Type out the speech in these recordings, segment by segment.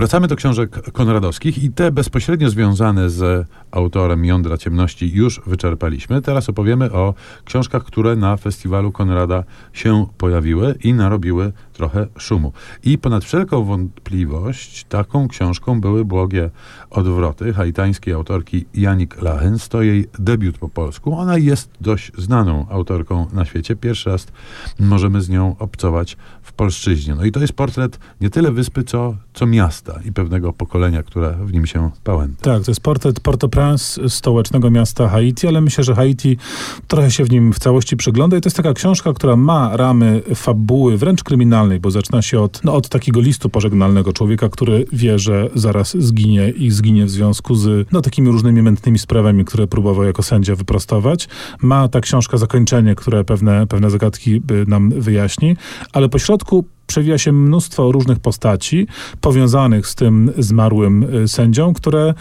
Wracamy do książek konradowskich i te bezpośrednio związane z autorem Jądra Ciemności już wyczerpaliśmy. Teraz opowiemy o książkach, które na festiwalu Konrada się pojawiły i narobiły trochę szumu. I ponad wszelką wątpliwość taką książką były Błogie Odwroty haitańskiej autorki Janik Lachens. To jej debiut po polsku. Ona jest dość znaną autorką na świecie. Pierwszy raz możemy z nią obcować w polszczyźnie. No i to jest portret nie tyle wyspy, co, co miasta i pewnego pokolenia, które w nim się pałęta. Tak, to jest portret Port-au-Prince, stołecznego miasta Haiti, ale myślę, że Haiti trochę się w nim w całości przygląda i to jest taka książka, która ma ramy fabuły wręcz kryminalnej, bo zaczyna się od, no, od takiego listu pożegnalnego człowieka, który wie, że zaraz zginie i zginie w związku z no, takimi różnymi mętnymi sprawami, które próbował jako sędzia wyprostować. Ma ta książka zakończenie, które pewne, pewne zagadki nam wyjaśni, ale pośrodku przewija się mnóstwo różnych postaci powiązanych z tym zmarłym y, sędzią, które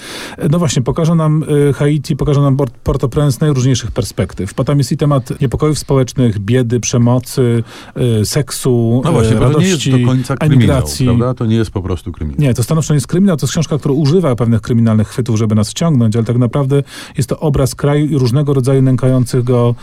no właśnie pokażą nam y, Haiti, pokażą nam Port-au-Prince z najróżniejszych perspektyw. Potem jest i temat niepokojów społecznych, biedy, przemocy, y, seksu, no właśnie, radości, to nie jest do końca kryminał, prawda? To nie jest po prostu kryminał. Nie, to stanowczo nie jest kryminał, to jest książka, która używa pewnych kryminalnych chwytów, żeby nas wciągnąć, ale tak naprawdę jest to obraz kraju i różnego rodzaju nękających go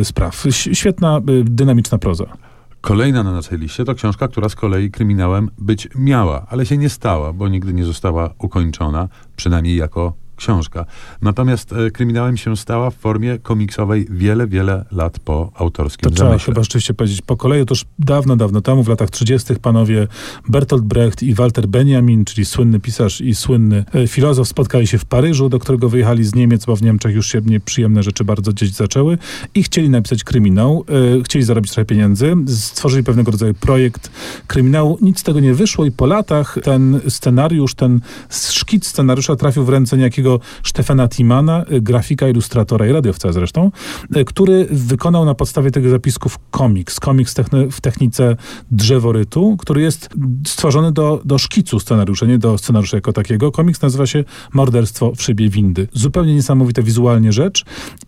y, spraw. Świetna, y, dynamiczna proza. Kolejna na naszej liście to książka, która z kolei kryminałem być miała, ale się nie stała, bo nigdy nie została ukończona, przynajmniej jako książka. Natomiast e, kryminałem się stała w formie komiksowej wiele, wiele lat po autorskim To zamyśle. trzeba chyba rzeczywiście powiedzieć po kolei. Otóż dawno, dawno temu, w latach 30. panowie Bertolt Brecht i Walter Benjamin, czyli słynny pisarz i słynny e, filozof, spotkali się w Paryżu, do którego wyjechali z Niemiec, bo w Niemczech już się nieprzyjemne rzeczy bardzo gdzieś zaczęły i chcieli napisać kryminał, e, chcieli zarobić trochę pieniędzy, stworzyli pewnego rodzaju projekt kryminału. Nic z tego nie wyszło i po latach ten scenariusz, ten szkic scenariusza trafił w ręce niejakiego Stefana Timana, y, grafika, ilustratora i radiowca zresztą, y, który wykonał na podstawie tych zapisków komiks. Komiks w technice drzeworytu, który jest stworzony do, do szkicu scenariusza, nie do scenariusza jako takiego. Komiks nazywa się Morderstwo w szybie windy. Zupełnie niesamowita wizualnie rzecz.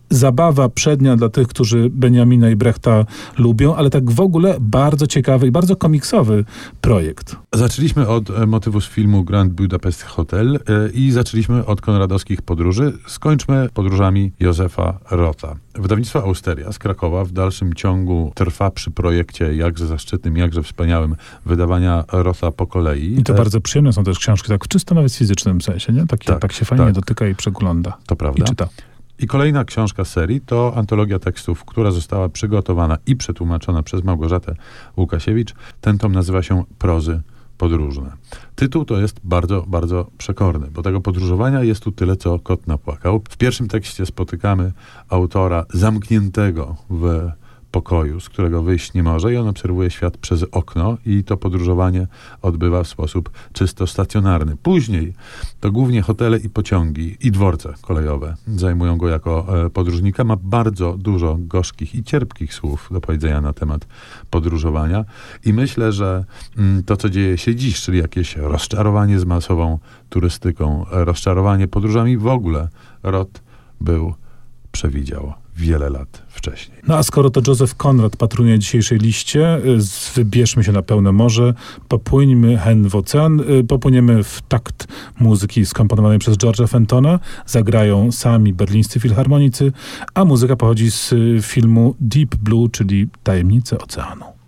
Zabawa przednia dla tych, którzy Benjamina i Brechta lubią, ale tak w ogóle bardzo ciekawy i bardzo komiksowy projekt. Zaczęliśmy od e, motywu z filmu Grand Budapest Hotel e, i zaczęliśmy od konradowskich podróży. Skończmy podróżami Józefa Rota. Wydawnictwo Austeria z Krakowa w dalszym ciągu trwa przy projekcie jakże zaszczytnym, jakże wspaniałym wydawania Rota po kolei. I to e... bardzo przyjemne są też książki, tak czysto nawet w fizycznym sensie, nie? Takie, tak, tak się fajnie tak. dotyka i przegląda. To prawda. I czyta. I kolejna książka serii to antologia tekstów, która została przygotowana i przetłumaczona przez Małgorzatę Łukasiewicz. Ten tom nazywa się Prozy podróżne. Tytuł to jest bardzo, bardzo przekorny, bo tego podróżowania jest tu tyle, co kot napłakał. W pierwszym tekście spotykamy autora zamkniętego w pokoju, z którego wyjść nie może i on obserwuje świat przez okno i to podróżowanie odbywa w sposób czysto stacjonarny. Później to głównie hotele i pociągi i dworce kolejowe zajmują go jako e, podróżnika. Ma bardzo dużo gorzkich i cierpkich słów do powiedzenia na temat podróżowania i myślę, że mm, to, co dzieje się dziś, czyli jakieś rozczarowanie z masową turystyką, rozczarowanie podróżami w ogóle, Rot był przewidział wiele lat wcześniej. No a skoro to Joseph Conrad patruje dzisiejszej liście, y, wybierzmy się na pełne morze, popłyńmy hen w ocean, y, popłyniemy w takt muzyki skomponowanej przez George'a Fentona, zagrają sami berlińscy filharmonicy, a muzyka pochodzi z y, filmu Deep Blue, czyli Tajemnice Oceanu.